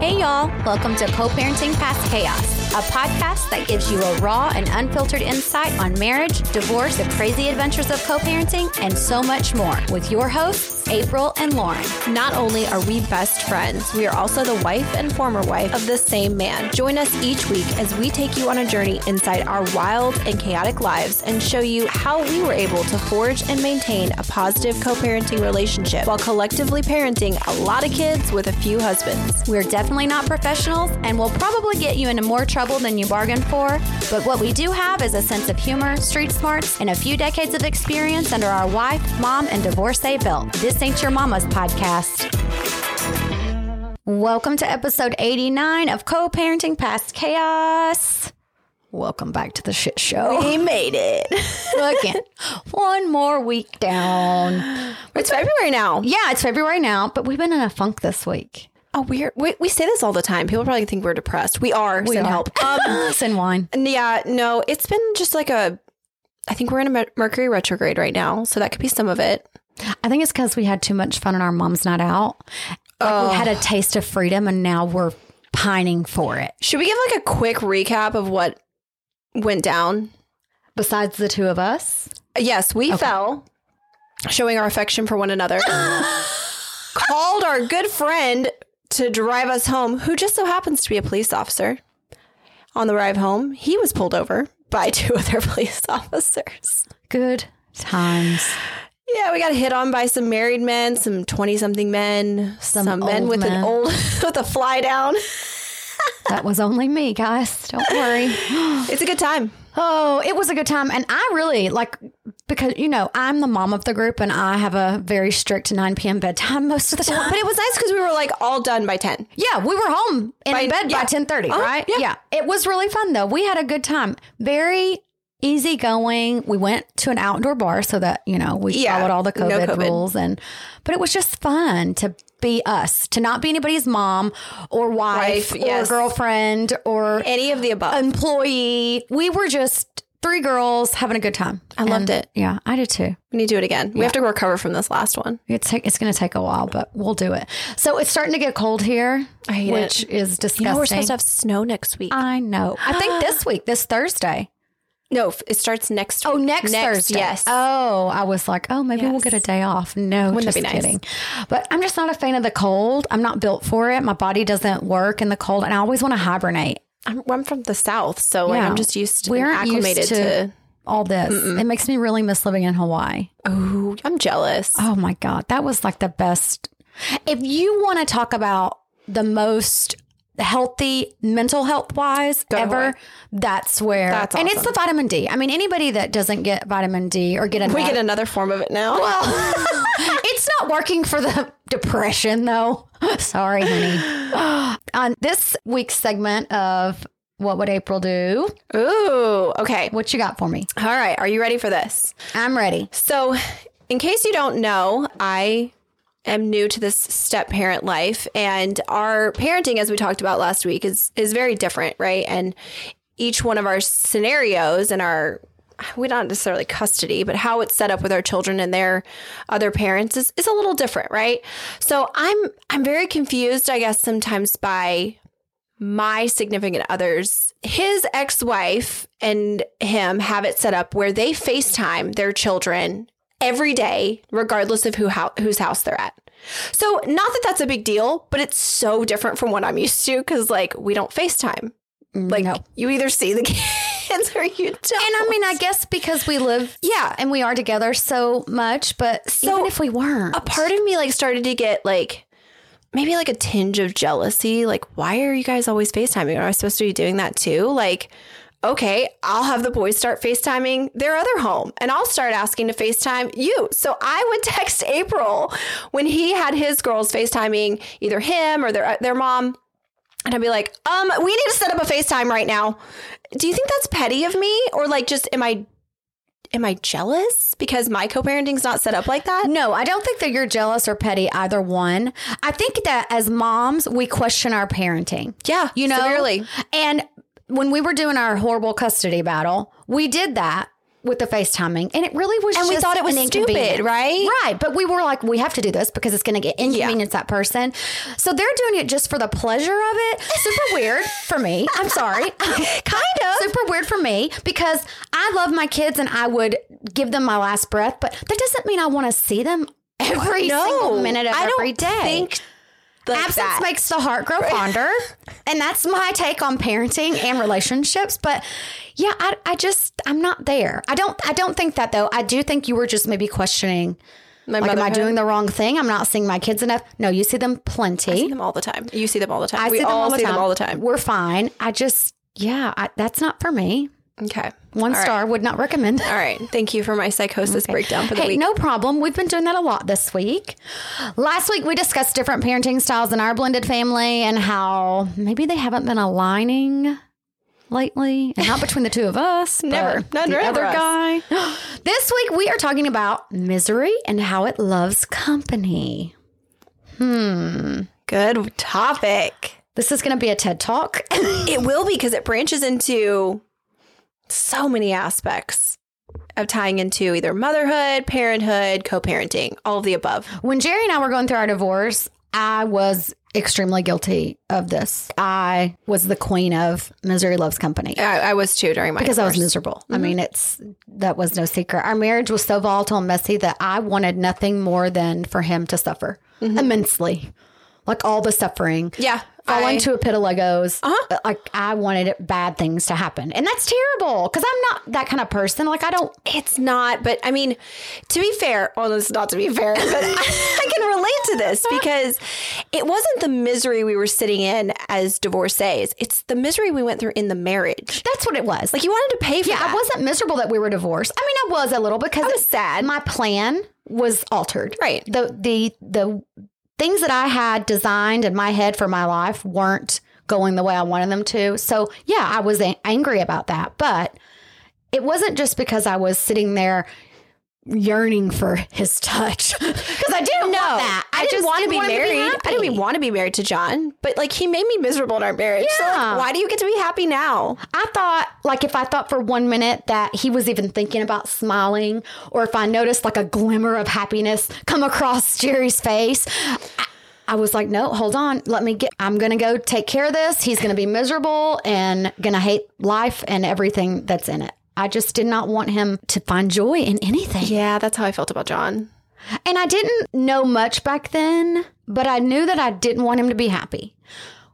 Hey, y'all. Welcome to Co Parenting Past Chaos, a podcast that gives you a raw and unfiltered insight on marriage, divorce, the crazy adventures of co parenting, and so much more with your hosts, April and Lauren. Not only are we best friends, we are also the wife and former wife of the same man. Join us each week as we take you on a journey inside our wild and chaotic lives and show you how we were able to forge and maintain a positive co parenting relationship while collectively parenting a lot of kids with a few husbands. We're definitely not professionals and will probably get you into more trouble than you bargained for. But what we do have is a sense of humor, street smarts, and a few decades of experience under our wife, mom, and divorcee belt. This ain't your mama's podcast. Welcome to episode 89 of Co Parenting Past Chaos. Welcome back to the shit show. We made it. Again, one more week down. It's February now. Yeah, it's February now, but we've been in a funk this week. Oh, we're, we we say this all the time. People probably think we're depressed. We are. We Send are. help. Um, Send wine. yeah, no, it's been just like a. I think we're in a Mercury retrograde right now, so that could be some of it. I think it's because we had too much fun on our mom's night out. Like, We had a taste of freedom, and now we're pining for it. Should we give like a quick recap of what went down? Besides the two of us, Yes, we fell, showing our affection for one another. Called our good friend to drive us home, who just so happens to be a police officer. On the ride home, he was pulled over by two other police officers. good times. Yeah, we got hit on by some married men, some twenty-something men, some, men with men. an old with a fly down. That was only me, guys. Don't worry. It's a good time. Oh, it was a good time. And I really like, because, you know, I'm the mom of the group and I have a very strict 9 p.m. bedtime most of the time. But it was nice because we were like all done by ten. Yeah, we were home in By- bed yeah. by ten thirty, Uh-huh, right? yeah. It was really fun though. We had a good time. Very easy going. We went to an outdoor bar so that, you know, we Yeah, followed all the no COVID, COVID. rules and but it was just fun to be us, to not be anybody's mom or wife, Wife, or yes. girlfriend or Any of the above. employee. We were just three girls having a good time. I loved it. Yeah, I did too. we need to do it again. We have to recover from this last one. It's it's going to take a while, but we'll do it. So it's starting to get cold here, I hate which it. is disgusting. You know, we're supposed to have snow next week. I know. I think this week, this Thursday. No, it starts next. Oh, next, Thursday. Yes. Oh, I was like, oh, maybe we'll get a day off. No, Wouldn't just nice? kidding. But I'm just not a fan of the cold. I'm not built for it. My body doesn't work in the cold, and I always want to hibernate. I'm, I'm from the south, so like I'm just used to We aren't used acclimated to- to. All this. It makes me really miss living in Hawaii. Oh, I'm jealous. Oh my God. That was like the best. If you want to talk about the most healthy mental health wise Go ever, Hawaii. that's where. That's awesome. And it's the vitamin D. I mean, anybody that doesn't get vitamin D or get enough. we get another form of it now. well, it's not working for the depression though. Sorry, honey. On this week's segment of What Would April Do? Ooh, okay. What you got for me? All right. Are you ready for this? I'm ready. So, in case you don't know, I am new to this step parent life, and our parenting, as we talked about last week, is is very different, right? And each one of our scenarios and our we don't necessarily custody, but how it's set up with our children and their other parents is, is a little different, right? So I'm I'm very confused, I guess, sometimes by my significant others, his ex wife and him have it set up where they FaceTime their children every day, regardless of who how, whose house they're at. So, not that that's a big deal, but it's so different from what I'm used to because, like, we don't FaceTime. Mm, like, No. you either see the kids or you don't. And I mean, I guess because we live, Yeah. and we are together so much, but So, even if we weren't, a part of me like started to get like maybe like a tinge of jealousy. Like, why are you guys always FaceTiming? Am I supposed to be doing that too? Like, okay, I'll have the boys start FaceTiming their other home and I'll start asking to FaceTime you. So I would text April when he had his girls FaceTiming either him or their their mom. And I'd be like, um, we need to set up a FaceTime right now. Do you think that's petty of me? Or like just am I am I jealous because my co-parenting's not set up like that? no, I don't think that you're jealous or petty either one. I think that as moms, we question our parenting. Yeah, You know, severely. And when we were doing our horrible custody battle, we did that. with the FaceTiming, and it really was. And we thought it was stupid, right? Right, but we were like, we have to do this because it's going to get inconvenience that person. So they're doing it just for the pleasure of it. Super weird for me. I'm sorry, kind of super weird for me because I love my kids and I would give them my last breath, but that doesn't mean I want to see them oh, every single minute of I don't every day. think like Absence that. makes the heart grow fonder. and that's my take on parenting and relationships. But yeah, I, I just I'm not there. I don't I don't think that though. I do think you were just maybe questioning My like, am I doing the wrong thing? I'm not seeing my kids enough. No, you see them plenty. I see them all the time. You see them all the time. I we see them all all the see time. them all the time. We're fine. I just yeah, I, that's not for me. Okay. One All right. star would not recommend. All right. Thank you for my psychosis breakdown for the Hey, week. no problem. We've been doing that a lot this week. Last week, we discussed different parenting styles in our blended family and how maybe they haven't been aligning lately, and not between the two of us. Never. None the other us. guy. this week, we are talking about misery and how it loves company. Hmm. Good topic. This is going to be a TED talk. It will be because it branches into so many aspects of tying into either motherhood, parenthood, co-parenting, all of the above. when Jerry and I were going through our divorce, I was extremely guilty of this. I was the queen of misery loves company. I, I was too during my because I was divorce. miserable. I mm-hmm. mean, it's that was no secret. Our marriage was so volatile and messy that I wanted nothing more than for him to suffer mm-hmm. immensely, like all the suffering. Yeah, Fall I- into a pit of Legos. Uh-huh. Like I wanted bad things to happen, and that's terrible because I'm not that kind of person. Like I don't. It's not, but I mean, to be fair, well, it's not to be fair, but I, I can relate to this because it wasn't the misery we were sitting in as divorcees. It's the misery we went through in the marriage. That's what it was. Like you wanted to pay for Yeah, that. I wasn't miserable that we were divorced. I mean, I was a little because I was sad. My plan was altered. Right. The the the things that I had designed in my head for my life weren't going the way I wanted them to. So yeah, I was angry about that, but it wasn't just because I was sitting there yearning for his touch because I didn't No, want that. I, didn't want to be married. I didn't even want to be married to John, but like he made me miserable in our marriage. So like, Yeah. why do you get to be happy now? I thought, like, if I thought for one minute that he was even thinking about smiling, or if I noticed like a glimmer of happiness come across Jerry's face, I, I was like, no, hold on. Let me get, I'm going to go take care of this. He's going to be miserable and going to hate life and everything that's in it. I just did not want him to find joy in anything. Yeah, that's how I felt about John. And I didn't know much back then, but I knew that I didn't want him to be happy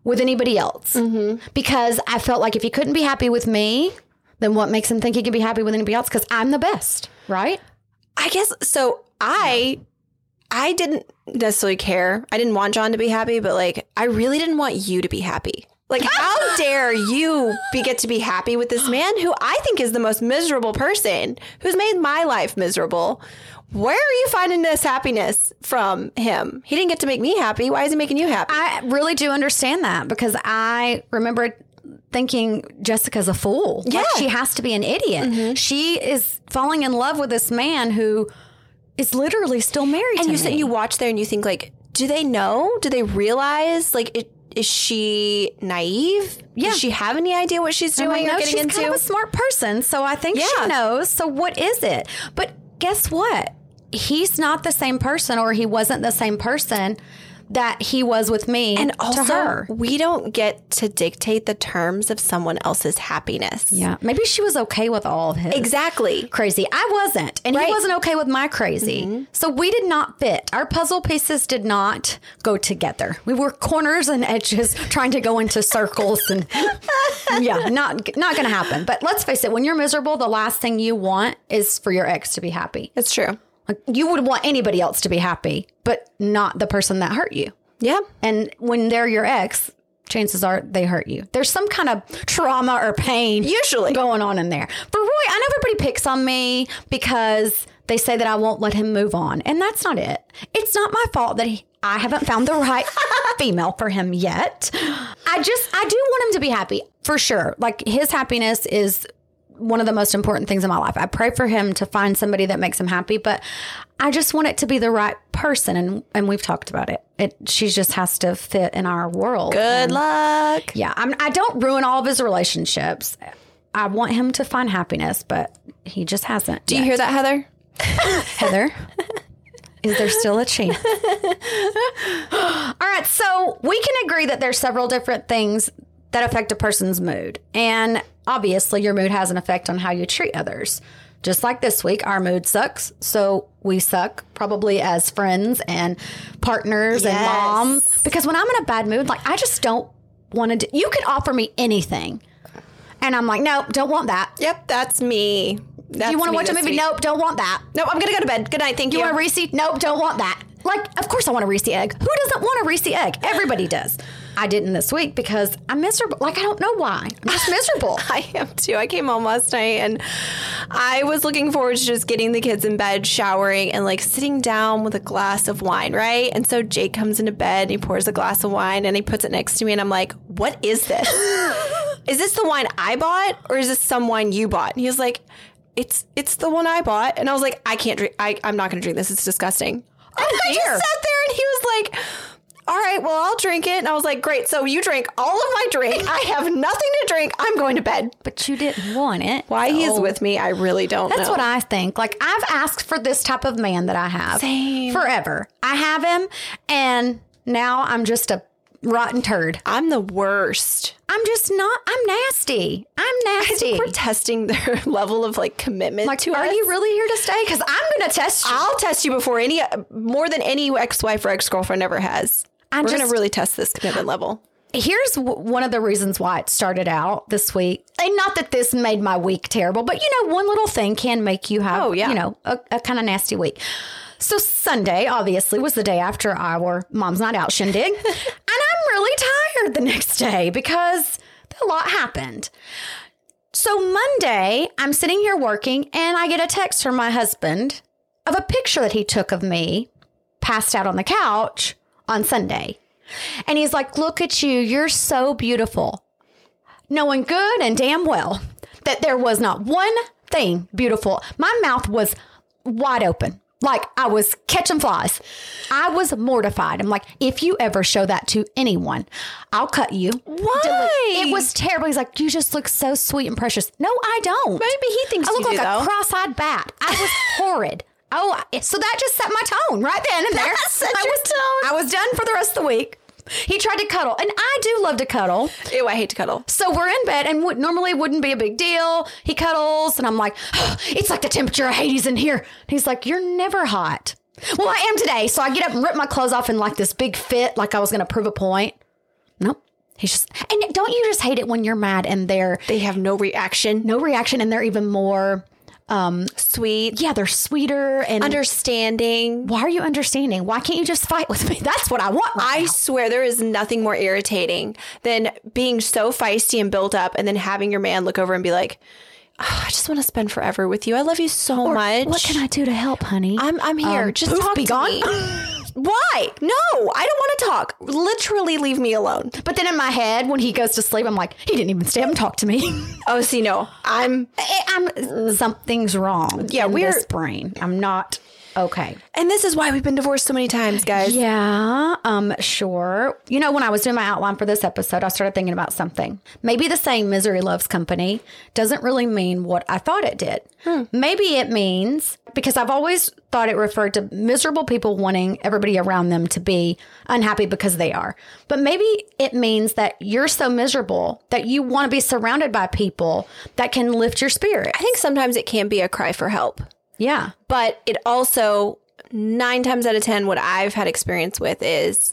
with anybody else mm-hmm. because I felt like if he couldn't be happy with me, then what makes him think he can be happy with anybody else? Because I'm the best, right? I guess so. I I didn't necessarily care. I didn't want John to be happy, but like I really didn't want you to be happy. Like how dare you be get to be happy with this man who I think is the most miserable person who's made my life miserable. Where are you finding this happiness from him? He didn't get to make me happy. Why is he making you happy? I really do understand that because I remember thinking Jessica's a fool. Like, Yeah. she has to be an idiot. Mm-hmm. She is falling in love with this man who is literally still married and you me. said you watch there and you think like, do they know? Do they realize? Like, it, is she naive? Yeah. Does she have any idea what she's doing like, or no, getting she's into? kind of a smart person, so I think Yeah. she knows. So what is it? But guess what? He's not the same person, or he wasn't the same person that he was with me and to also, her. we don't get to dictate the terms of someone else's happiness. Yeah, maybe she was okay with all of his Exactly. crazy. I wasn't, and Right. he wasn't okay with my crazy. Mm-hmm. So we did not fit. Our puzzle pieces did not go together. We were corners and edges trying to go into circles, and yeah, not not going to happen. But let's face it: when you're miserable, the last thing you want is for your ex to be happy. It's true. Like you would want anybody else to be happy, but not the person that hurt you. Yeah. And when they're your ex, chances are they hurt you. There's some kind of trauma or pain Usually. going on in there. For Roy, I know everybody picks on me because they say that I won't let him move on. And that's not it. It's not my fault that he, I haven't found the right female for him yet. I just, I do want him to be happy for sure. Like his happiness is one of the most important things in my life. I pray for him to find somebody that makes him happy, but I just want it to be the right person. And, and we've talked about it. It, she just has to fit in our world. Good luck. Yeah, I'm, I don't ruin all of his relationships. I want him to find happiness, but he just hasn't. Do you hear that, Heather? Heather? Is there still a chance? All right, so we can agree that there's several different things that affect a person's mood. And obviously, your mood has an effect on how you treat others. Just like this week, our mood sucks. So we suck probably as friends and partners and moms. Because when I'm in a bad mood, like I just don't want to do, you could offer me anything. And I'm like, nope, don't want that. Yep, that's me. That's you want to watch a movie? week. Nope, don't want that. Nope, I'm gonna go to bed. Good night. Thank you. You want a Reese? Nope, don't want that. Like, of course I want a Reese egg. Who doesn't want a Reese egg? Everybody does. I didn't this week because I'm miserable. Like, I don't know why. I'm just miserable. I am too. I came home last night and I was looking forward to just getting the kids in bed, showering, and like sitting down with a glass of wine, right? And so Jake comes into bed and he pours a glass of wine and he puts it next to me, and I'm like, what is this? is this the wine I bought or is this some wine you bought? And he was like, it's it's the one I bought. And I was like, I can't drink I, I'm not gonna drink this. It's disgusting. Oh, and I just sat there and he was like, all right, well, I'll drink it. And I was like, great. So you drink all of my drink. I have nothing to drink. I'm going to bed. But you didn't want it. Why he is with me, I really don't That's know. what I think. Like, I've asked for this type of man that I have. Same. Forever. I have him, and now I'm just a rotten turd. I'm the worst. I'm just not, I'm nasty. I'm nasty. we're testing their level of like commitment like, to are us. you really here to stay? Because I'm going to test you. I'll test you before any more than any ex-wife or ex-girlfriend ever has. I We're gonna really test this commitment level. Here's w- one of the reasons why it started out this week. And not that this made my week terrible, but you know, one little thing can make you have, Oh, yeah. you know, a, a kind of nasty week. So Sunday, obviously, was the day after our mom's night out shindig. and I'm really tired the next day because a lot happened. So Monday, I'm sitting here working and I get a text from my husband of a picture that he took of me passed out on the couch on Sunday. And he's like, Look at you. You're so beautiful. Knowing good and damn well that there was not one thing beautiful. My mouth was wide open. Like I was catching flies. I was mortified. I'm like, if you ever show that to anyone, I'll cut you. Why? It was terrible. He's like, you just look so sweet and precious. No, I don't. Maybe he thinks I look like do, a though. cross-eyed bat. I was horrid. Oh, so that just set my tone right then and there. I your was, tone. I was done for the rest of the week. He tried to cuddle, and I do love to cuddle. Ew, I hate to cuddle. So we're in bed, and what normally wouldn't be a big deal. He cuddles, and I'm like, it's like the temperature of Hades in here. He's like, you're never hot. Well, I am today. So I get up and rip my clothes off in like this big fit, like I was going to prove a point. Nope. He's just, and don't you just hate it when you're mad and they're They have no reaction. no reaction and they're even more, Sweet. yeah, they're sweeter and Understanding. why are you understanding? Why can't you just fight with me? That's what I want. Right I now. swear there is nothing more irritating than being so feisty and built up and then having your man look over and be like, "Oh, I just want to spend forever with you. I love you so much. What can I do to help, honey? I'm I'm here. Um, just poof, talk be to gone. me. Why? No, I don't want to talk. Literally leave me alone. But then in my head, when he goes to sleep, I'm like, he didn't even stay up and talk to me. Oh, see, no. I'm I'm something's wrong. Yeah, in we're- this brain. I'm not okay. and this is why we've been divorced so many times, guys. Yeah, um, sure. You know, when I was doing my outline for this episode, I started thinking about something. Maybe the saying misery loves company doesn't really mean what I thought it did. Maybe it means because I've always thought it referred to miserable people wanting everybody around them to be unhappy because they are. But maybe it means that you're so miserable that you want to be surrounded by people that can lift your spirit. I think sometimes it can be a cry for help. Yeah. but it also nine times out of ten what i've had experience with is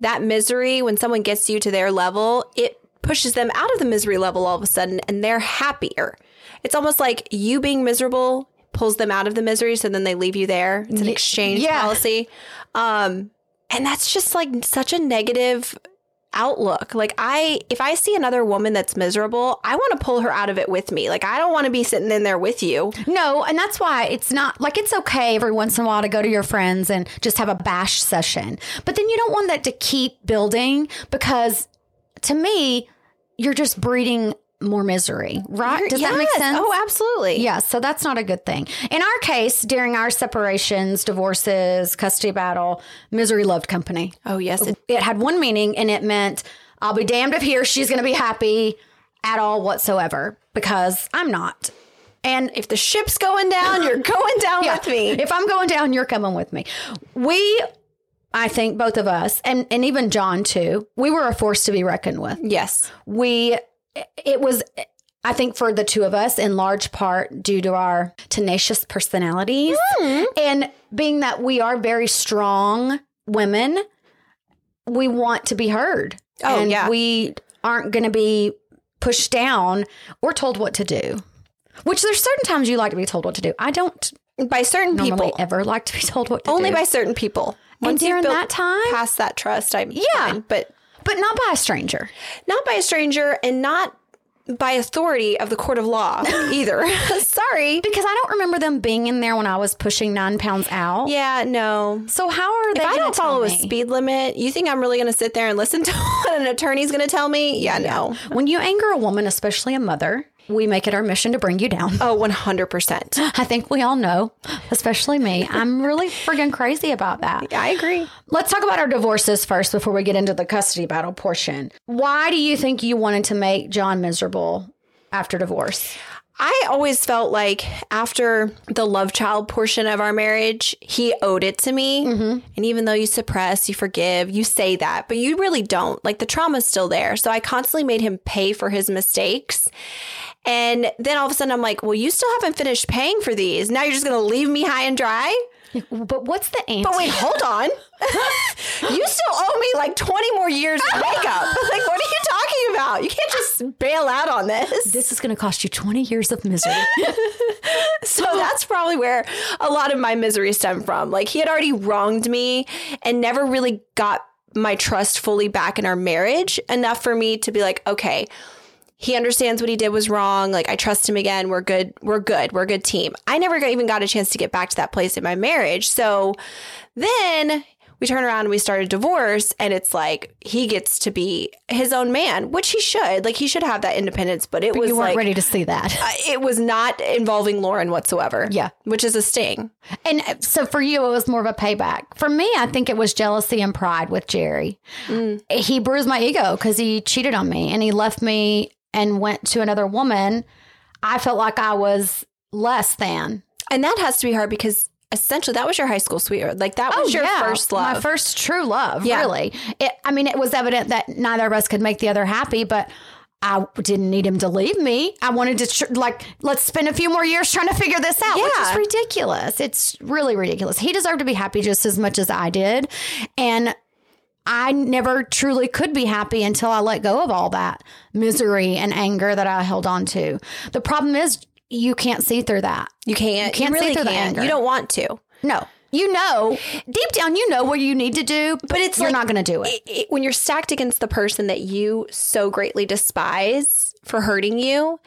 that misery when someone gets you to their level it pushes them out of the misery level all of a sudden and they're happier it's almost like you being miserable pulls them out of the misery so then they leave you there it's an exchange yeah. policy um and that's just like such a negative outlook. Like i if i see another woman that's miserable i want to pull her out of it with me. Like i don't want to be sitting in there with you. No, and that's why it's not like it's okay every once in a while to go to your friends and just have a bash session. But then you don't want that to keep building because to me, you're just breeding more misery, right? Does that make sense? Oh, absolutely. Yeah, so that's not a good thing. In our case, during our separations, divorces, custody battle, misery loved company. Oh, yes. It, It had one meaning and it meant I'll be damned if here she's going to be happy. at all whatsoever because I'm not. And If the ship's going down, you're going down with me. if I'm going down, you're coming with me. We, I think both of us, and, and even John too, we were a force to be reckoned with. yes. We, it was, I think for the two of us, in large part due to our tenacious personalities mm-hmm. and being that we are very strong women, we want to be heard. Oh, and yeah. We aren't going to be pushed down or told what to do. Which there's certain times you like to be told what to do. I don't By certain people. ever like to be told what to Only do. by certain people. and you've during built that time, past that trust, I'm Yeah. fine. But but not by a stranger. not by a stranger and not by authority of the court of law either. Sorry. Because I don't remember them being in there when I was pushing nine pounds out. Yeah, no. So how are they? If I don't follow a speed limit, you think I'm really going to sit there and listen to what an attorney's going to tell me? Yeah, no. When you anger a woman, especially a mother, we make it our mission to bring you down. Oh, 100%. I think we all know, especially me. I'm really friggin' crazy about that. Yeah, I agree. Let's talk about our divorces first before we get into the custody battle portion. Why do you think you wanted to make John miserable after divorce? I always felt like after the love child portion of our marriage, he owed it to me. Mm-hmm. And even though you suppress, you forgive, you say that, but you really don't. Like the trauma's still there. So I constantly made him pay for his mistakes. And then all of a sudden I'm like, well, you still haven't finished paying for these. Now you're just going to leave me high and dry? But what's the answer? But wait, hold on. you still owe me like 20 more years of makeup. like, what are you talking about? You can't just bail out on this. this is going to cost you 20 years of misery. So that's probably where a lot of my misery stemmed from. Like, he had already wronged me and never really got my trust fully back in our marriage enough for me to be like, okay, he understands what he did was wrong. Like I trust him again. We're good. We're good. We're a good team. I never got, even got a chance to get back to that place in my marriage. So then we turn around and we start a divorce and it's like he gets to be his own man, which he should. Like he should have that independence, but it was you weren't like ready to see that. uh, it was not involving Lauren whatsoever. Yeah. Which is a sting. And uh, so for you, it was more of a payback. For me, I think it was jealousy and pride with Jerry. He bruised my ego because he cheated on me and he left me and went to another woman. I felt like I was less than. And that has to be hard because essentially that was your high school sweetheart. Like that was oh, your first love. Oh, My first true love, Yeah. really. It, I mean, it was evident that neither of us could make the other happy, but I didn't need him to leave me. I wanted to, tr- like, let's spend a few more years trying to figure this out, which is Yeah. ridiculous. It's really ridiculous. He deserved to be happy just as much as I did. And I never truly could be happy until I let go of all that misery and anger that I held on to. The problem is, you can't see through that. you can't. You can't you see really through the can't. anger. You don't want to. No. You know, deep down, you know what you need to do, but it's you're like- not going to do it. It- it- when you're stacked against the person that you so greatly despise for hurting you,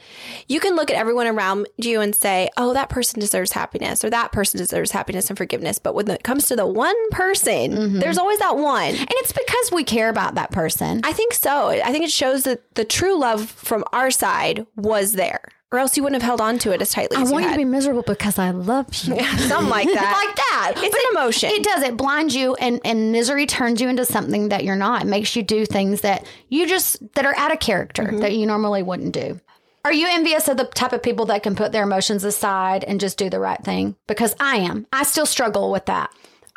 you can look at everyone around you and say, oh, that person deserves happiness or that person deserves happiness and forgiveness. But when it comes to the one person, Mm-hmm. there's always that one. And it's because we care about that person. I think so. I think it shows that the true love from our side was there, or else you wouldn't have held on to it as tightly I as want you you to be miserable because I love you. Something like that. like that. It's an emotion. It does. It blinds you, and, and misery turns you into something that you're not. It makes you do things that you just that are out of character Mm-hmm. that you normally wouldn't do. Are you envious of the type of people that can put their emotions aside and just do the right thing? Because I am. I still struggle with that.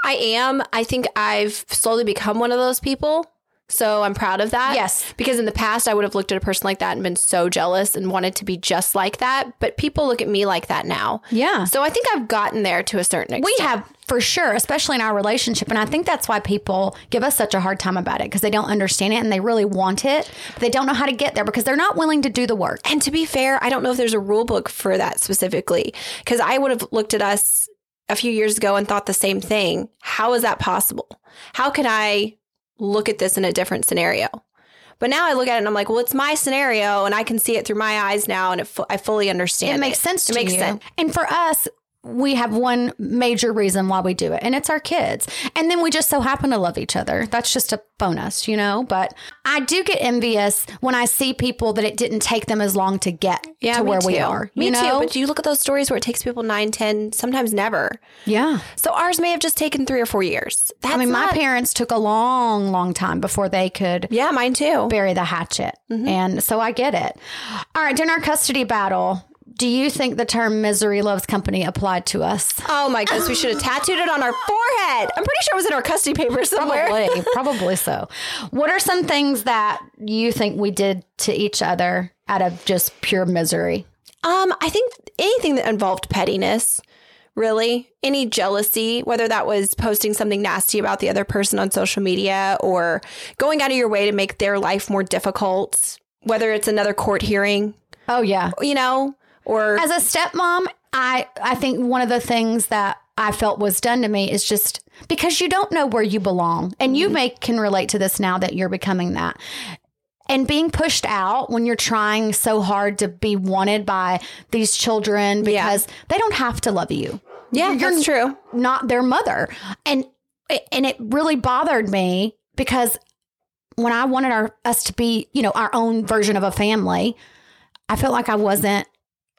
I am. I think I've slowly become one of those people. So I'm proud of that. Yes. Because in the past, I would have looked at a person like that and been so jealous and wanted to be just like that. But people look at me like that now. Yeah. So I think I've gotten there to a certain extent. We have for sure, especially in our relationship. And I think that's why people give us such a hard time about it because they don't understand it and they really want it. But they don't know how to get there because they're not willing to do the work. And to be fair, I don't know if there's a rule book for that specifically because I would have looked at us a few years ago and thought the same thing. How is that possible? How can I look at this in a different scenario? But now I look at it and I'm like, well, it's my scenario and I can see it through my eyes now and it fu- I fully understand. It makes sense to It makes you. sense. And for us, we have one major reason why we do it, and it's our kids. And then we just so happen to love each other. That's just a bonus, you know? But I do get envious when I see people that it didn't take them as long to get Yeah, to where we are. Me know? too. But you look at those stories where it takes people nine, ten, sometimes never. yeah. So ours may have just taken three or four years. That's I mean, my parents took a long, long time before they could Yeah, mine too. bury the hatchet. Mm-hmm. And so I get it. All right, during our custody battle, do you think the term misery loves company applied to us? Oh my goodness, we should have tattooed it on our forehead. I'm pretty sure it was in our custody papers somewhere. Probably, probably so. What are some things that you think we did to each other out of just pure misery? Um, I think anything that involved pettiness, really, any jealousy, whether that was posting something nasty about the other person on social media or going out of your way to make their life more difficult, whether it's another court hearing, Oh yeah. you know, or As a stepmom, I I think one of the things that I felt was done to me is just because you don't know where you belong. And you mm-hmm. may can relate to this now that you're becoming that. And being pushed out when you're trying so hard to be wanted by these children Yeah. because they don't have to love you. yeah, You're that's true. not their mother. And and it really bothered me because when I wanted our us to be, you know, our own version of a family, I felt like I wasn't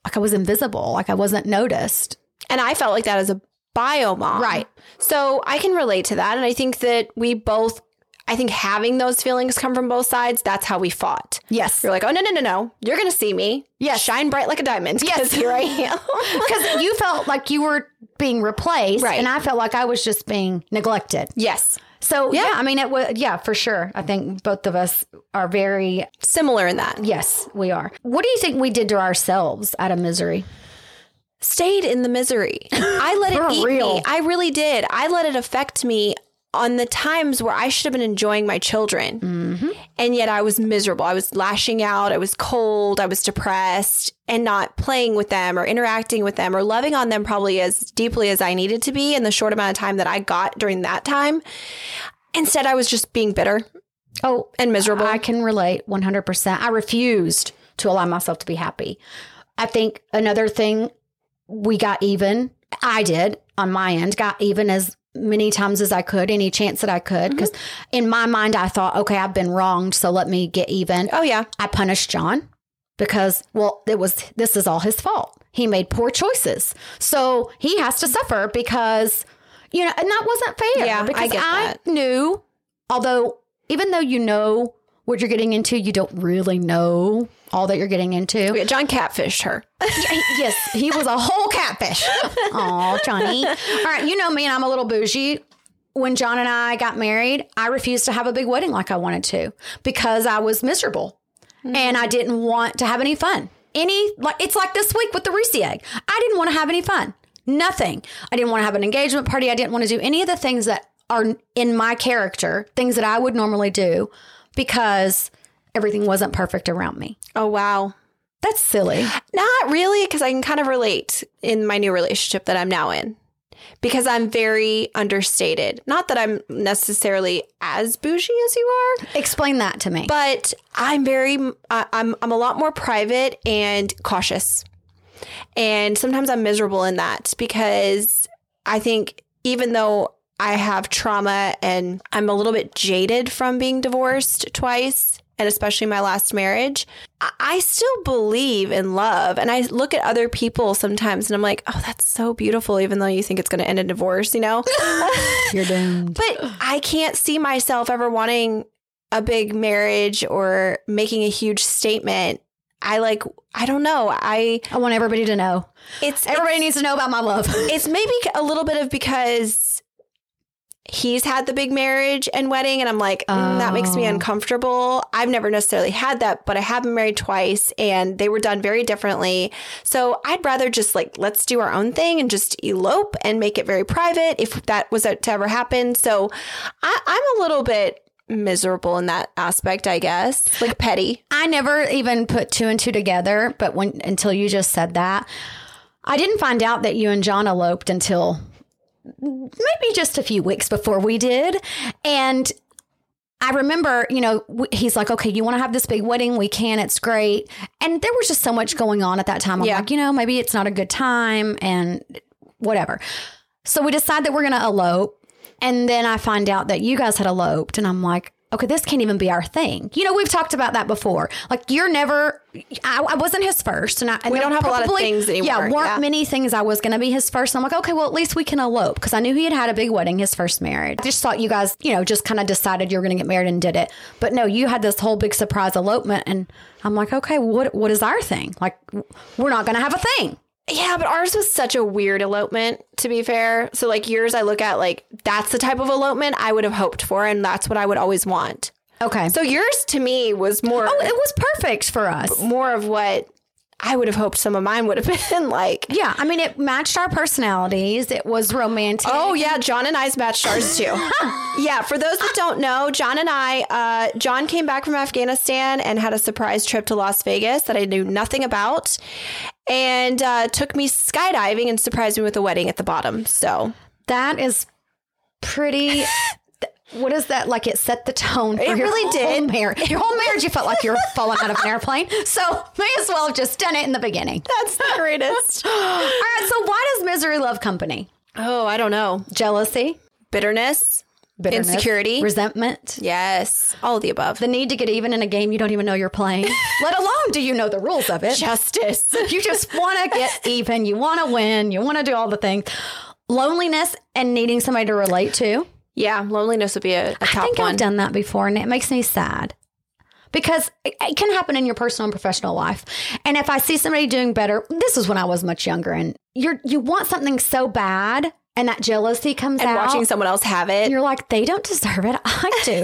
like I was invisible, like I wasn't noticed. And I felt like that as a bio mom. Right. So I can relate to that. And I think that we both, I think having those feelings come from both sides, that's how we fought. Yes. You're like, oh, no, no, no, no. You're going to see me. Yes. Shine bright like a diamond. Yes. Here I am. Because you felt like you were being replaced, Right. and I felt like I was just being neglected. yes. So yeah, Yeah. I mean, it was yeah for sure. I think both of us are very Similar in that. yes, we are. What do you think we did to ourselves out of misery? Stayed in the misery. I let it eat real. me. I really did. I let it affect me on the times where I should have been enjoying my children. Mm-hmm. And yet I was miserable. I was lashing out. I was cold. I was depressed and not playing with them or interacting with them or loving on them probably as deeply as I needed to be in the short amount of time that I got during that time. Instead, I was just being bitter Oh, and miserable. I can relate 100%. I refused to allow myself to be happy. I think another thing we got even, I did on my end, got even as many times as I could, any chance that I could. Mm-hmm. Because in my mind, I thought, okay, I've been wronged, so let me get even. oh, yeah. I punished John because, well, it was this is all his fault. He made poor choices, so he has to suffer because you know, and that wasn't fair. Yeah, I because get that. knew, although even though you know what you're getting into, you don't really know all that you're getting into. Oh, yeah, John catfished her. yes, he was a whole catfish. Oh, Johnny. All right, you know me, and I'm a little bougie. When John and I got married, I refused to have a big wedding like I wanted to because I was miserable hmm. and I didn't want to have any fun. Any like it's like this week with the Reese egg. I didn't want to have any fun. Nothing. I didn't want to have an engagement party. I didn't want to do any of the things that are in my character, things that I would normally do because everything wasn't perfect around me. Oh, wow. That's silly. Not really, because I can kind of relate in my new relationship that I'm now in. Because I'm very understated. Not that I'm necessarily as bougie as you are, Explain that to me. but I'm very I- I'm I'm a lot more private and cautious. And sometimes I'm miserable in that because I think even though I have trauma and I'm a little bit jaded from being divorced twice and especially my last marriage, I- still believe in love. And I look at other people sometimes and I'm like, oh, that's so beautiful, even though you think it's going to end in divorce, you know? You're doomed. But I can't see myself ever wanting a big marriage or making a huge statement. I like I don't know. I I want everybody to know. it's Everybody needs to know about my love. it's maybe a little bit of because he's had the big marriage and wedding and I'm like mm, that makes me Oh. uncomfortable. I've never necessarily had that, but I have been married twice and they were done very differently. So I'd rather just like let's do our own thing and just elope and make it very private if that was to ever happen. So I, I'm a little bit miserable in that aspect, I guess. Like petty. I never even put two and two together, but when until you just said that, I didn't find out that you and John eloped until maybe just a few weeks before we did. And I remember, you know, he's like, okay, you want to have this big wedding? We can. It's great. And there was just so much going on at that time. I'm Yeah. like, you know, maybe it's not a good time. And whatever. So we decide that we're going to elope. And then I find out that you guys had eloped. And I'm like, okay, this can't even be our thing. You know, we've talked about that before. Like, you're never, I, I wasn't his first. And, I, and We don't have a lot of things anymore, Yeah, weren't yeah. many things I was going to be his first. And I'm like, okay, well, at least we can elope because I knew he had had a big wedding, his first marriage. I just thought you guys, you know, just kind of decided you were going to get married and did it. But no, you had this whole big surprise elopement. And I'm like, okay, what what is our thing? Like, we're not going to have a thing. Yeah, but ours was such a weird elopement, to be fair. So, like, yours, I look at, like, that's the type of elopement I would have hoped for, and that's what I would always want. Okay. So, yours to me was more, Oh, it was perfect for us. more of what I would have hoped some of mine would have been like. Yeah, I mean, it matched our personalities. It was romantic. Oh yeah, John and I's matched ours too. yeah, for those that don't know, John and I, uh, John came back from Afghanistan and had a surprise trip to Las Vegas that I knew nothing about, and uh, took me skydiving and surprised me with a wedding at the bottom. So that is pretty. What is that? Like it set the tone for It your really whole did. marriage. Your whole marriage, you felt like you were falling out of an airplane. So may as well have just done it in the beginning. that's the greatest. All right. So why does misery love company? oh, I don't know. Jealousy, Bitterness, bitterness, Insecurity. resentment, yes, all of the above. the need to get even in a game you don't even know you're playing. Let alone do you know the rules of it. Justice. You just want to get even. You want to win. You want to do all the things. Loneliness and needing somebody to relate to. yeah, loneliness would be a, a I think one. I've done that before, and it makes me sad because it, it can happen in your personal and professional life. And if I see somebody doing better, this is when I was much younger, and you're you want something so bad, and that jealousy comes and out. watching someone else have it. you're like, they don't deserve it. I do.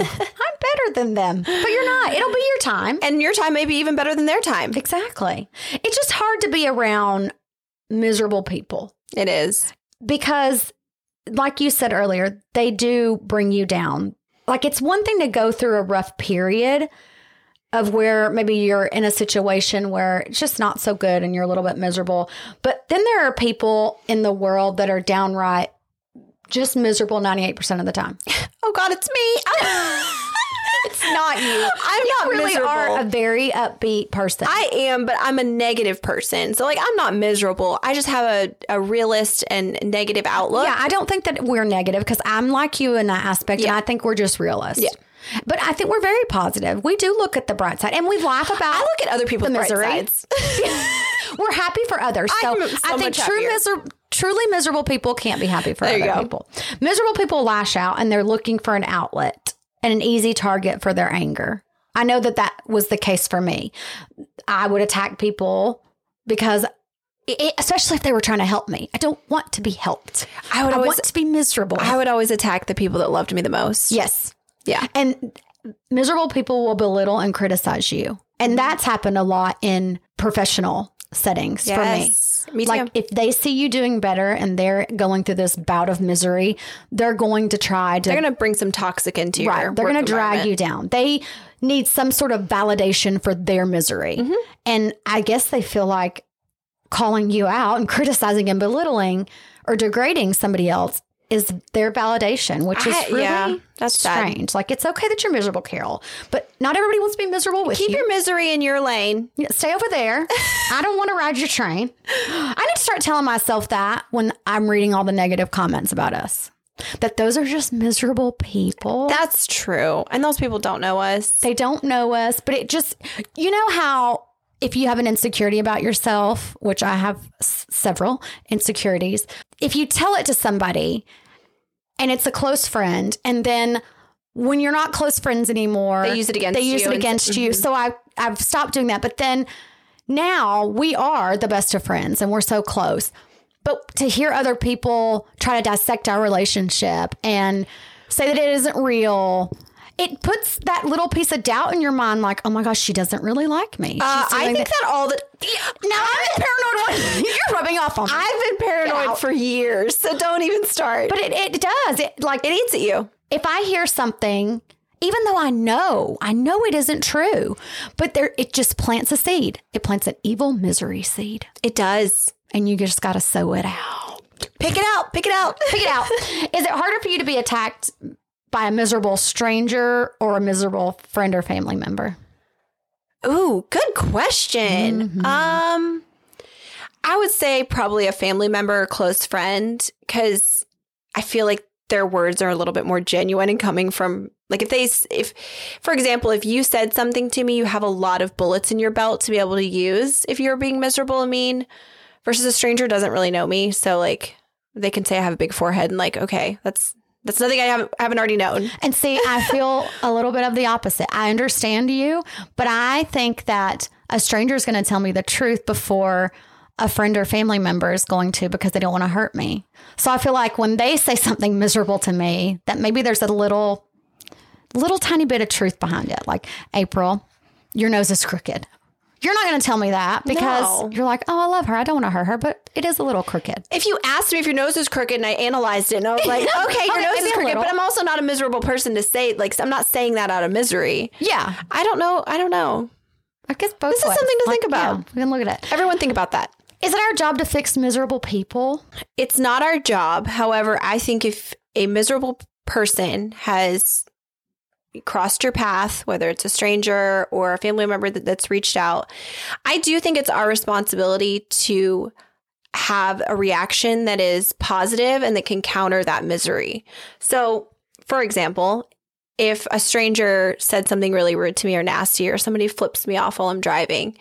I'm better than them. But you're not. It'll be your time. and your time may be even better than their time. Exactly. It's just hard to be around miserable people It is. because like you said earlier they do bring you down like it's one thing to go through a rough period of where maybe you're in a situation where it's just not so good and you're a little bit miserable but then there are people in the world that are downright just miserable 98% of the time Oh God, it's me. it's not you I'm you not really miserable. are a very upbeat person I am, but I'm a negative person. So like I'm not miserable. I just have a, a realist and negative outlook. Yeah, I don't think that we're negative because I'm like you in that aspect, and Yeah. I think we're just realists. Yeah. But I think we're very positive. We do look at the bright side, and we laugh about. I look at other people's the bright sides. we're happy for others. So, so I think true miser- truly miserable people can't be happy for There other people. Miserable people lash out, and they're looking for an outlet and an easy target for their anger. I know that that was the case for me. I would attack people because. It, especially if they were trying to help me, I don't want to be helped. I would I always want to be miserable. I would always attack the people that loved me the most. Yes. Yeah. And miserable people will belittle and criticize you. And that's happened a lot in professional settings Yes. for me. Me too. Like if they see you doing better and they're going through this bout of misery, they're going to try to They're gonna bring some toxic into your right. They're going to drag you down. They need some sort of validation for their misery. Mm-hmm. And I guess they feel like calling you out and criticizing and belittling or degrading somebody else is their validation, which is I- really yeah, that's sad. strange. Like it's okay that you're miserable, Carol, but not everybody wants to be miserable with Keep you. Keep your misery in your lane. Yeah, Stay over there. I don't want to ride your train. I need to start telling myself that when I'm reading all the negative comments about us. That those are just miserable people. That's true. And those people don't know us. they don't know us, but it just, you know how if you have an insecurity about yourself, which I have s- several insecurities, if you tell it to somebody and it's a close friend, and then when you're not close friends anymore, They use it against they use you it and- against you. Mm-hmm. So I I've stopped doing that. But then now we are the best of friends and we're so close. But to hear other people try to dissect our relationship and say that it isn't real, it puts that little piece of doubt in your mind like, oh my gosh, she doesn't really like me. Uh, I think that all the now I'm paranoid. You're rubbing off on me. I've been paranoid for years, so don't even start. but it, it does. It like it eats at you. if I hear something, even though I know, I know it isn't true, but there it just plants a seed. It plants an evil misery seed. It does. And you just gotta sow it out. Pick it out. Pick it out. Pick it out. Is it harder for you to be attacked by a miserable stranger or a miserable friend or family member? Ooh, good question. Um, I would say probably a family member or close friend because I feel like their words are a little bit more genuine and coming from like if they if for example if you said something to me you have a lot of bullets in your belt to be able to use if you're being miserable and mean versus a stranger doesn't really know me so like they can say I have a big forehead and like okay that's that's nothing I haven't, haven't already known. And see, I feel a little bit of the opposite. I understand you, but I think that a stranger is going to tell me the truth before a friend or family member is going to because they don't want to hurt me. So I feel like when they say something miserable to me, that maybe there's a little, little tiny bit of truth behind it. Like, April, your nose is crooked. You're not going to tell me that because No. you're like, oh, I love her. I don't want to hurt her, but it is a little crooked. If you asked me if your nose is crooked and I analyzed it and I was like, okay, your Okay, nose is crooked, but I'm also not a miserable person to say like I'm not saying that out of misery. Yeah. I don't know. I don't know. I guess both This is something to think about. yeah, we can look at it. Everyone think about that. Is it our job to fix miserable people? It's not our job. However, I think if a miserable person has crossed your path, whether it's a stranger or a family member that, that's reached out, I do think it's our responsibility to have a reaction that is positive and that can counter that misery. So, for example, if a stranger said something really rude to me or nasty, or somebody flips me off while I'm driving,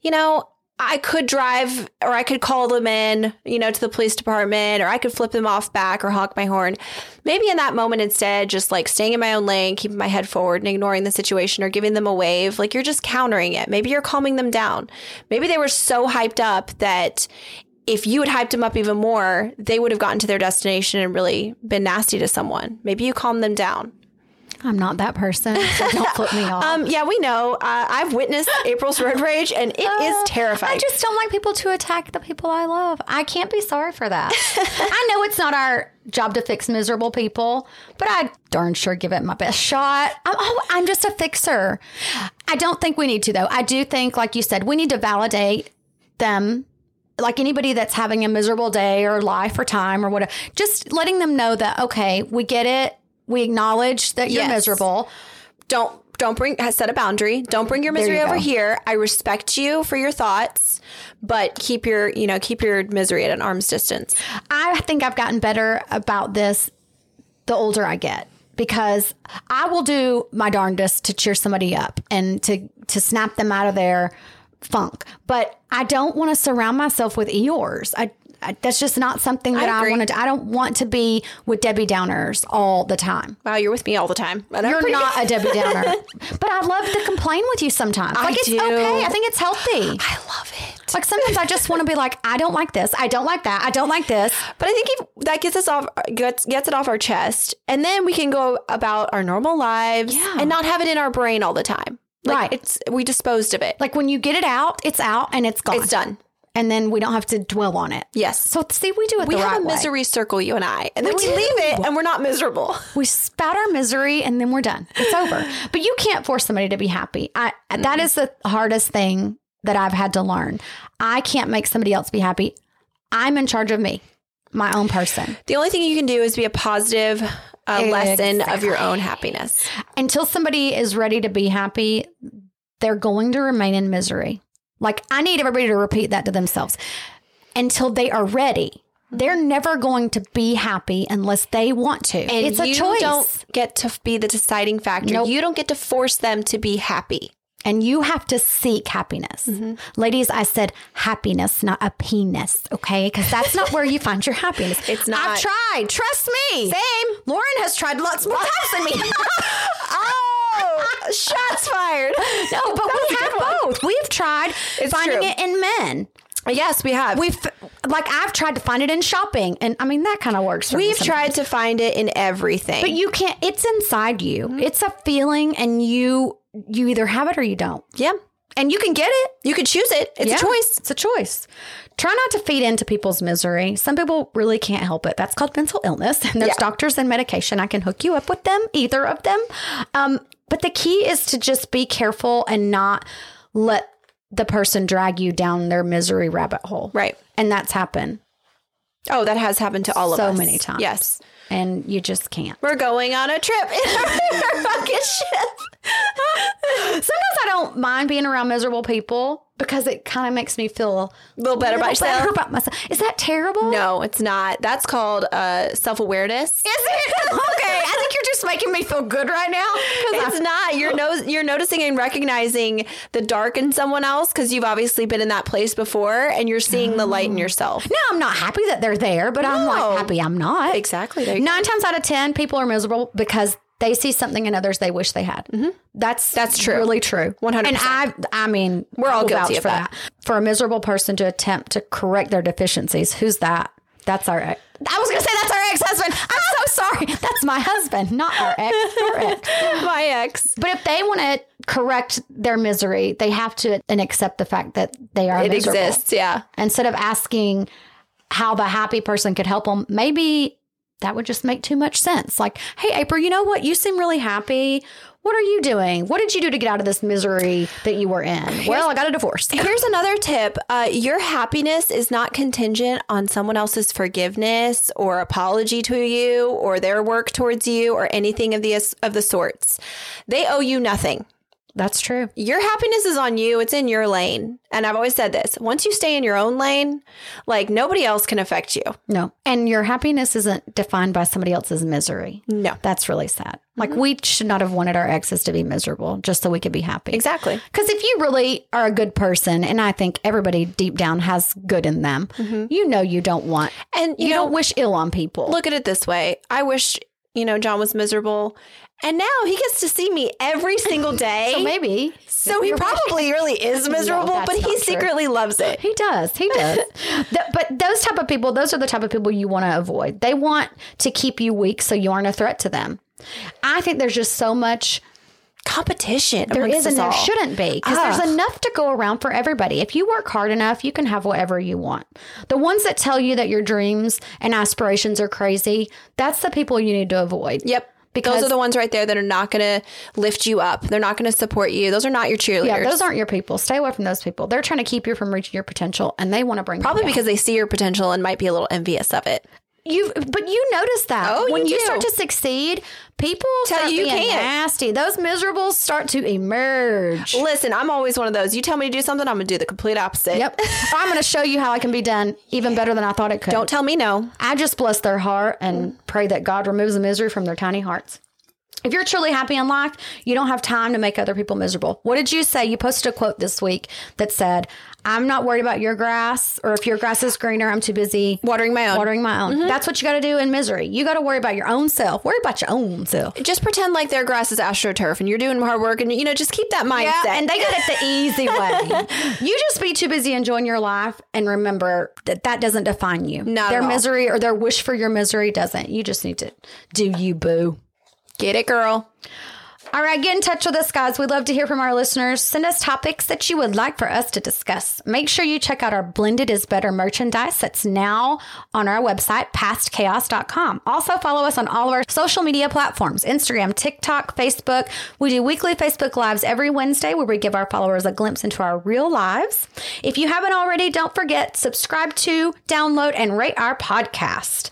you know, I could drive or I could call them in, you know, to the police department or I could flip them off back or honk my horn. Maybe in that moment instead, just like staying in my own lane, keeping my head forward and ignoring the situation or giving them a wave, like you're just countering it. Maybe you're calming them down. Maybe they were so hyped up that if you had hyped them up even more, they would have gotten to their destination and really been nasty to someone. Maybe you calm them down. I'm not that person, so don't flip me off. Um, yeah, we know. Uh, I've witnessed April's road rage, and it is Uh, terrifying. I just don't like people to attack the people I love. I can't be sorry for that. I know it's not our job to fix miserable people, but I darn sure give it my best shot. I'm, oh, I'm just a fixer. I don't think we need to, though. I do think, like you said, we need to validate them. Like anybody that's having a miserable day or life or time or whatever, just letting them know that, okay, we get it. We acknowledge that you're Yes. miserable. don't don't bring set a boundary. Don't bring your misery you over go. here. I respect you for your thoughts, but keep your you know keep your misery at an arm's distance. I think I've gotten better about this the older I get because I will do my darndest to cheer somebody up and to to snap them out of their funk. But I don't want to surround myself with Eeyores. I, I that's just not something that I, agree. want to do. I don't want to be with Debbie Downers all the time. Wow, you're with me all the time. You're not a Debbie Downer. but I love to complain with you sometimes. Like it's do. okay. I think it's healthy. I love it. Like sometimes I just want to be like, I don't like this. I don't like that. I don't like this. But I think if that gets us off gets gets it off our chest, and then we can go about our normal lives Yeah. and not have it in our brain all the time. Like Right. It's we disposed of it. Like when you get it out, it's out and it's gone. it's done. And then we don't have to dwell on it. Yes. So see, we do it we the have right a way. misery circle, you and I, and then We we, leave it, and we're not miserable. We spout our misery, and then we're done. It's over. But you can't force somebody to be happy. I that is the hardest thing that I've had to learn. I can't make somebody else be happy. I'm in charge of me, my own person. The only thing you can do is be a positive uh, lesson of your own happiness. Until somebody is ready to be happy, they're going to remain in misery. Like I need everybody to repeat that to themselves. Until they are ready, they're never going to be happy unless they want to. And it's a you choice. don't get to be the deciding factor. Nope. You don't get to force them to be happy. and you have to seek happiness. Mm-hmm. Ladies, I said happiness, not a penis, okay? Because that's not where you find your happiness. It's not. I've tried. Trust me. Same. Lauren has tried lots more times than me. Oh, shots fired. no, but we have both. We've tried It's finding true. it in men. Yes, we have. We've like I've tried to find it in shopping, and I mean that kind of works. For We've tried to find it in everything. but you can't. It's inside you. Mm-hmm. It's a feeling, and you you either have it or you don't. yeah, And you can get it. you can choose it. It's Yeah, a choice. It's a choice. Try not to feed into people's misery. Some people really can't help it. That's called mental illness. And there's Yeah. doctors and medication. I can hook you up with them, either of them. Um, but the key is to just be careful and not let the person drag you down their misery rabbit hole. Right. And that's happened. Oh, that has happened to all of us. So many times. Yes. And you just can't. We're going on a trip in our, in our rocket ship. Sometimes I don't mind being around miserable people because it kind of makes me feel A little better about little better about myself. Is that terrible? No, it's not. That's called uh, self awareness. Is it? okay. I think you're just making me feel good right now. 'cause I- It's not. You're no, you're noticing and recognizing the dark in someone else because you've obviously been in that place before, and you're seeing the light in yourself. no, I'm not happy that they're there, but I'm No. like happy I'm not. Exactly. Nine times out of 10, people are miserable because they see something in others they wish they had. That's Mm-hmm. That's true. Really true. 100%. And I, I mean, We're all guilty of for that. For a miserable person to attempt to correct their deficiencies, who's that? That's our ex. I was going to say that's our ex husband. I'm so sorry. That's my husband, not our ex. Our ex. My ex. But if they want to correct their misery, they have to and accept the fact that they are It miserable. exists. Yeah. Instead of asking how the happy person could help them, maybe that would just make too much sense. Like, hey, April, you know what? You seem really happy. What are you doing? What did you do to get out of this misery that you were in? well, I got a divorce. Here's another tip. Uh, your happiness is not contingent on someone else's forgiveness or apology to you or their work towards you or anything of the of the sorts. They owe you nothing. That's true. Your happiness is on you. It's in your lane. And I've always said this. Once you stay in your own lane, like nobody else can affect you. No. And your happiness isn't defined by somebody else's misery. No. That's really sad. Mm-hmm. Like, we should not have wanted our exes to be miserable just so we could be happy. Exactly. Because if you really are a good person, and I think everybody deep down has good in them, mm-hmm. you know you don't want, And you, you, know, don't wish ill on people. look at it this way. I wish, you know, John was miserable. And now he gets to see me every single day. so maybe. So he probably really is miserable, that's but he not true. secretly loves it. He does. He does. Th- but those type of people, those are the type of people you want to avoid. They want to keep you weak so you aren't a threat to them. I think there's just so much Competition. There amongst and there all. shouldn't be because there's ah. enough to go around for everybody. If you work hard enough, you can have whatever you want. The ones that tell you that your dreams and aspirations are crazy, that's the people you need to avoid. Yep. Because- those are the ones right there that are not going to lift you up. They're not going to support you. Those are not your cheerleaders. Yeah, those aren't your people. Stay away from those people. They're trying to keep you from reaching your potential and they want to bring you Probably because they see your potential and might be a little envious of it. You, but you notice that Oh, when you you start to succeed, people Tell start you being can't. nasty. Those miserables start to emerge. Listen, I'm always one of those. You tell me to do something, I'm going to do the complete opposite. Yep, I'm going to show you how I can be done even better than I thought it could. Don't tell me no. I just bless their heart and pray that God removes the misery from their tiny hearts. If you're truly happy in life, you don't have time to make other people miserable. What did you say? You posted a quote this week that said, I'm not worried about your grass, or if your grass is greener, I'm too busy Watering my own. watering my own. Mm-hmm. That's what you got to do in misery. You got to worry about your own self. Worry about your own self. Just pretend like their grass is astroturf and you're doing hard work and, you know, just keep that mindset. and they got it the easy way. you just be too busy enjoying your life and remember that that doesn't define you. Not their misery or their wish for your misery doesn't. You just need to do you, boo. Get it, girl. All right, get in touch with us, guys. We'd love to hear from our listeners. Send us topics that you would like for us to discuss. Make sure you check out our Blended is Better merchandise that's now on our website, pastchaos.com. Also, follow us on all of our social media platforms Instagram, TikTok, Facebook. We do weekly Facebook Lives every Wednesday where we give our followers a glimpse into our real lives. If you haven't already, don't forget, subscribe to, download, and rate our podcast.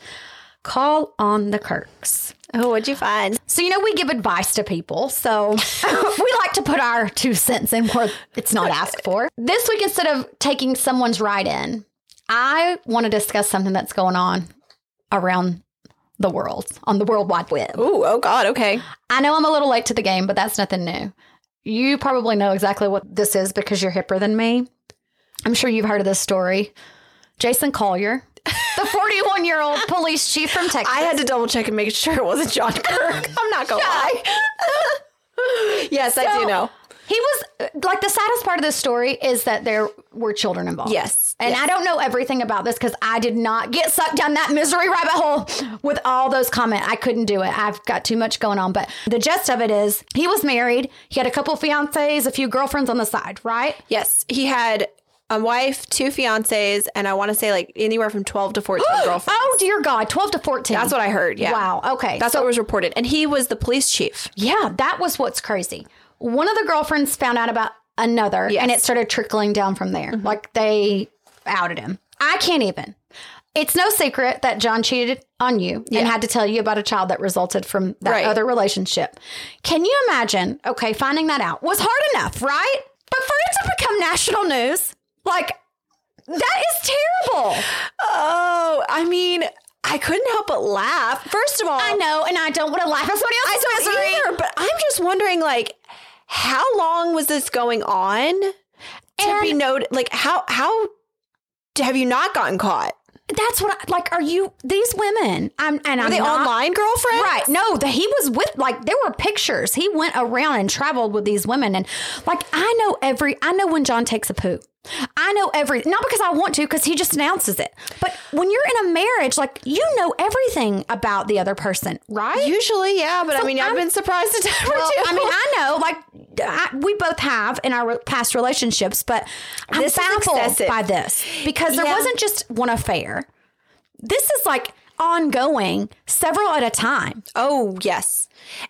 Call on the Kirks. Oh, what'd you find? So, you know, we give advice to people. So, we like to put our two cents in where it's not asked for. This week, instead of taking someone's right in, I want to discuss something that's going on around the world, on the World Wide Web. Ooh, oh God, okay. I know I'm a little late to the game, but that's nothing new. You probably know exactly what this is because you're hipper than me. I'm sure you've heard of this story. Jason Collier, the 41 year old police chief from Texas. I had to double check and make sure it wasn't John Kirk. I'm not going to lie. yes, I do know. He was like the saddest part of this story is that there were children involved. Yes, And yes. I don't know everything about this because I did not get sucked down that misery rabbit hole with all those comments. I couldn't do it. I've got too much going on. But the gist of it is he was married. He had a couple fiancés, a few girlfriends on the side, right? Yes, he had a wife, two fiancés, and I want to say like anywhere from 12 to 14 girlfriends. Oh dear God, 12 to 14. That's what I heard. Yeah. Wow. Okay. That's so what was reported. And he was the police chief. Yeah, that was what's crazy. One of the girlfriends found out about another, Yes. and it started trickling down from there. Mm-hmm. Like they outed him. I can't even. It's no secret that John cheated on you and had to tell you about a child that resulted from that Right. other relationship. Can you imagine? Okay, finding that out was hard enough, right? But for it to become national news. Like, that is terrible. Oh, I mean, I couldn't help but laugh. First of all, I know, and I don't want to laugh at somebody I else's don't misery. either, but I'm just wondering, like, how long was this going on to be noted? Like, how how have you not gotten caught? That's what I like. Are you these women? I'm and Were I'm they not, online girlfriends? Right. No, the, he was with like there were pictures. He went around and traveled with these women and like I know every I know when John takes a poop. I know every not because I want to because he just announces it. But when you're in a marriage like you know everything about the other person, right? Usually, yeah, but I mean, I've I'm- been surprised at times well, too. I mean, I know, like I, we both have in our past relationships, but I'm This is baffled by this because there Yeah. wasn't just one affair. This is like ongoing, several at a time. oh yes,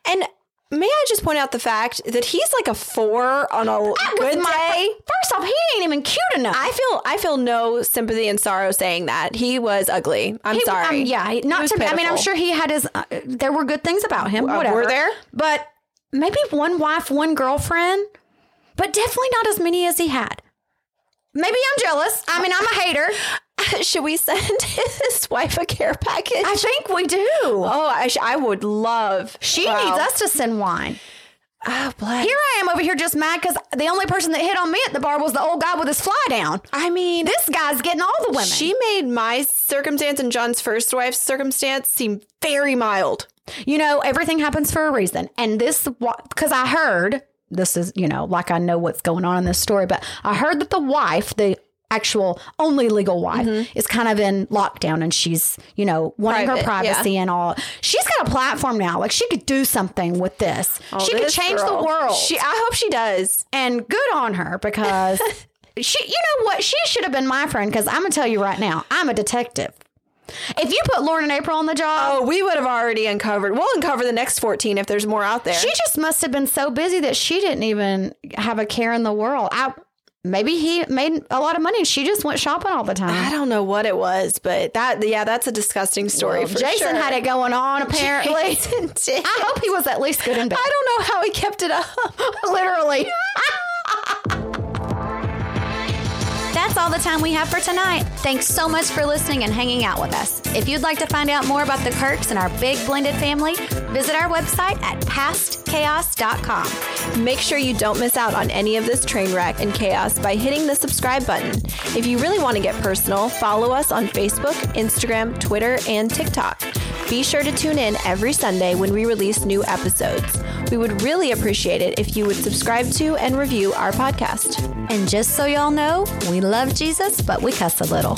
and may I just point out the fact that he's like a four on a That good my- day. First off, he ain't even cute enough. I feel I feel no sympathy and sorrow saying that he was ugly. I'm He- sorry. um, yeah, not to. I mean, I'm sure he had his. Uh, there were good things about him. Uh, whatever. were there? But maybe one wife, one girlfriend, but definitely not as many as he had. Maybe I'm jealous. I mean, I'm a hater. Should we send his wife a care package? I think we do. oh, I, sh- I would love. She Wow. needs us to send wine. Oh, bless. Here I am over here just mad because the only person that hit on me at the bar was the old guy with his fly down. I mean, This guy's getting all the women. she made my circumstance and John's first wife's circumstance seem very mild. you know, everything happens for a reason. And this, because I heard, this is, you know, like I know what's going on in this story, but I heard that the wife, the actual only legal wife, is kind of in lockdown and she's, you know, wanting her Mm-hmm. Yeah. privacy and all. She's got a platform now. Like she could do something with this. she could Oh, change girl. the world. She, I hope she does. and good on her because she you know what she should have been my friend because i'm gonna tell you right now i'm a detective if you put lauren and april on the job Oh, we would have already uncovered. We'll uncover the next 14 if there's more out there. she just must have been so busy that she didn't even have a care in the world i maybe he made a lot of money and she just went shopping all the time. I don't know what it was, but that yeah, that's a disgusting story for jason sure. had it going on apparently Jason did. i hope he was at least good in bed I don't know how he kept it up. literally That's all the time we have for tonight. Thanks so much for listening and hanging out with us. If you'd like to find out more about the Kirks and our big blended family, visit our website at pastchaos.com. Make sure you don't miss out on any of this train wreck and chaos by hitting the subscribe button. If you really want to get personal, follow us on Facebook, Instagram, Twitter, and TikTok. Be sure to tune in every Sunday when we release new episodes. We would really appreciate it if you would subscribe to and review our podcast. And just so y'all know, we love Jesus, but we cuss a little.